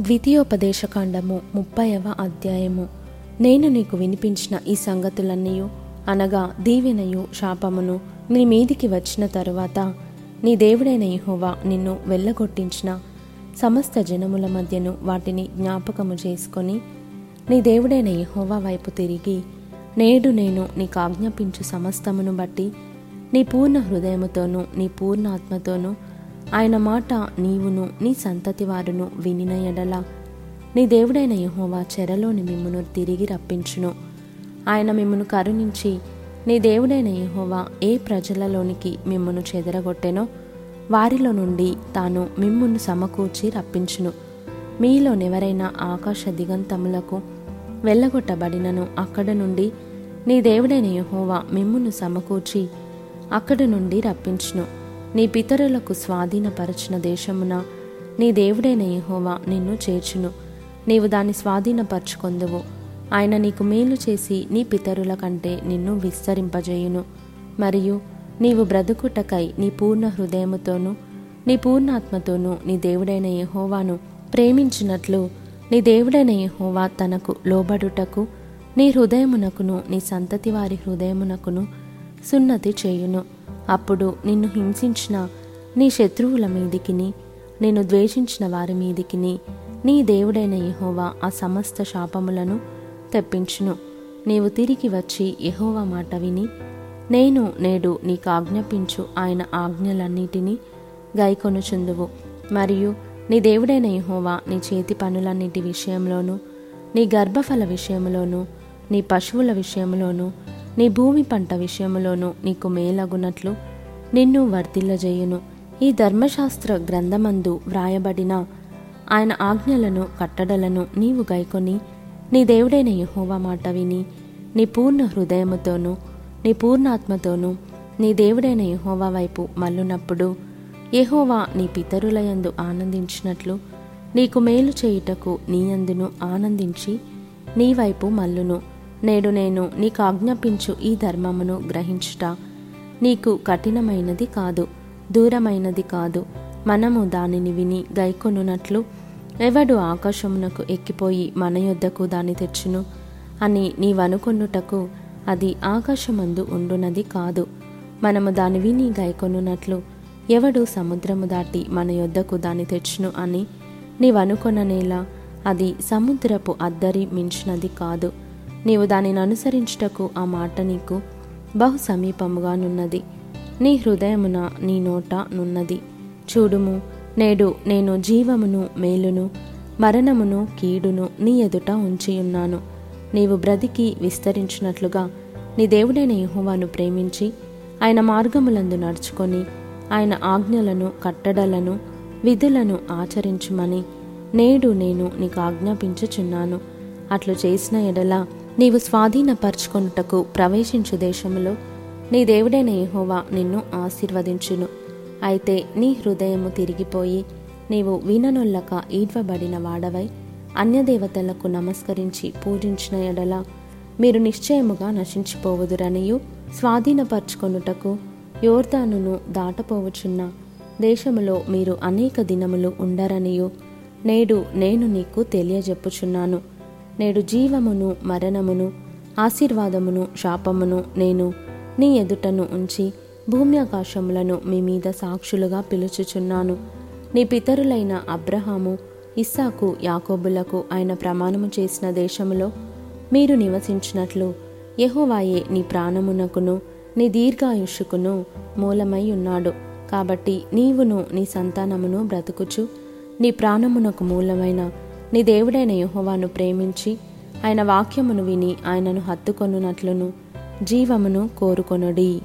ద్వితీయోపదేశకాండము ముప్పైవ అధ్యాయము. నేను నీకు వినిపించిన ఈ సంగతులన్నీ అనగా దీవెనయు శాపమును నీ మీదికి వచ్చిన తరువాత నీ దేవుడైన యెహోవా నిన్ను వెళ్ళగొట్టించిన సమస్త జనముల మధ్యను వాటిని జ్ఞాపకము చేసుకొని నీ దేవుడైన యహోవా వైపు తిరిగి నేడు నేను నీకు ఆజ్ఞాపించు సమస్తమును బట్టి నీ పూర్ణ హృదయముతోనూ నీ పూర్ణ ఆత్మతోనూ ఆయన మాట నీవును నీ సంతతి వారును వినిన ఎడల. నీ దేవుడైన యహోవా చెరలోని మిమ్మును తిరిగి రప్పించును. ఆయన మిమ్మును కరుణించి నీ దేవుడైన యహోవా ఏ ప్రజలలోనికి మిమ్మును చెదరగొట్టెనో వారిలో నుండి తాను మిమ్మును సమకూర్చి రప్పించును. మీలోనెవరైనా ఆకాశ దిగంతములకు వెళ్ళగొట్టబడినను అక్కడ నుండి నీ దేవుడైన యహోవా మిమ్మును సమకూర్చి అక్కడ నుండి రప్పించును. నీ పితరులకు స్వాధీనపరచిన దేశమున నీ దేవుడైన యహోవా నిన్ను చేర్చును. నీవు దాన్ని స్వాధీనపరచుకొందువు. ఆయన నీకు మేలు చేసి నీ పితరుల కంటే నిన్ను విస్తరింపజేయును. మరియు నీవు బ్రతుకుటకై నీ పూర్ణ హృదయముతోనూ నీ పూర్ణాత్మతోనూ నీ దేవుడైన యహోవాను ప్రేమించినట్లు నీ దేవుడైన యహోవా తనకు లోబడుటకు నీ హృదయమునకును నీ సంతతి వారి హృదయమునకును సున్నతి చేయును. అప్పుడు నిన్ను హింసించిన నీ శత్రువుల మీదికిని నిన్ను ద్వేషించిన వారి మీదికిని నీ దేవుడైన యహోవా ఆ సమస్త శాపములను తెప్పించును. నీవు తిరిగి వచ్చి యహోవా మాట విని నేను నేడు నీకు ఆజ్ఞాపించు ఆయన ఆజ్ఞలన్నిటినీ గైకొనుచుందువు. మరియు నీ దేవుడైన యహోవా నీ చేతి పనులన్నిటి విషయంలోనూ నీ గర్భఫల విషయంలోనూ నీ పశువుల విషయంలోనూ నీ భూమి పంట విషయములోనూ నీకు మేలగునట్లు నిన్ను వర్ధిల్లజేయును. ఈ ధర్మశాస్త్ర గ్రంథమందు వ్రాయబడిన ఆయన ఆజ్ఞలను కట్టడలను నీవు గైకొని నీ దేవుడైన యహోవా మాట విని నీ పూర్ణ హృదయముతోనూ నీ పూర్ణాత్మతోనూ నీ దేవుడైన యహోవా వైపు మల్లునప్పుడు యహోవా నీ పితరులయందు ఆనందించినట్లు నీకు మేలు చేయుటకు నీయందును ఆనందించి నీ వైపు మల్లును నేడు నేను నీకు ఆజ్ఞాపించు ఈ ధర్మమును గ్రహించుట నీకు కఠినమైనది కాదు దూరమైనది కాదు. మనము దానిని విని గైకొనున్నట్లు ఎవడు ఆకాశమునకు ఎక్కిపోయి మన యొద్దకు దాన్ని తెచ్చును అని నీవనుకొనుటకు అది ఆకాశమందు ఉండునది కాదు. మనము దాని విని గైకొనున్నట్లు ఎవడు సముద్రము దాటి మన యొద్దకు దాన్ని తెచ్చును అని నీవనుకొననేలా అది సముద్రపు అద్దరి మించినది కాదు. నీవు దానిని అనుసరించుటకు ఆ మాట నీకు బహు సమీపముగా నున్నది నీ హృదయమున నీ నోట నున్నది. చూడుము నేడు నేను జీవమును మేలును మరణమును కీడును నీ ఎదుట ఉంచియున్నాను. నీవు బ్రతికి విస్తరించినట్లుగా నీ దేవుడైన యహోవాను ప్రేమించి ఆయన మార్గములందు నడుచుకొని ఆయన ఆజ్ఞలను కట్టడలను విధులను ఆచరించుమని నేడు నేను నీకు ఆజ్ఞాపించుచున్నాను. అట్లు చేసిన ఎడల నీవు స్వాధీనపరచుకొనుటకు ప్రవేశించు దేశములో నీ దేవుడైన యహోవా నిన్ను ఆశీర్వదించును. అయితే నీ హృదయము తిరిగిపోయి నీవు వీణనొల్లక ఈడ్వబడిన వాడవై అన్యదేవతలకు నమస్కరించి పూజించిన ఎడల మీరు నిశ్చయముగా నశించిపోవుదురనియు స్వాధీనపరచుకొనుటకు యోర్దానును దాటపోవచున్న దేశములో మీరు అనేక దినములు ఉండరనియు నేడు నేను నీకు తెలియజెప్పుచున్నాను. నేడు జీవమును మరణమును ఆశీర్వాదమును శాపమును నేను నీ ఎదుటను ఉంచి భూమ్యాకాశములను మీ మీద సాక్షులుగా పిలుచుచున్నాను. నీ పితరులైన అబ్రహాము ఇస్సాకు యాకోబులకు ఆయన ప్రమాణము చేసిన దేశములో మీరు నివసించినట్లు యహోవాయే నీ ప్రాణమునకును నీ దీర్ఘాయుష్కును మూలమై ఉన్నాడు. కాబట్టి నీవును నీ సంతానమును బ్రతుకుచు. నీ ప్రాణమునకు మూలమైన నీ దేవుడైన యహోవాను ప్రేమించి ఆయన వాక్యమును విని ఆయనను హత్తుకొనున్నట్లును జీవమును కోరుకొనుడి.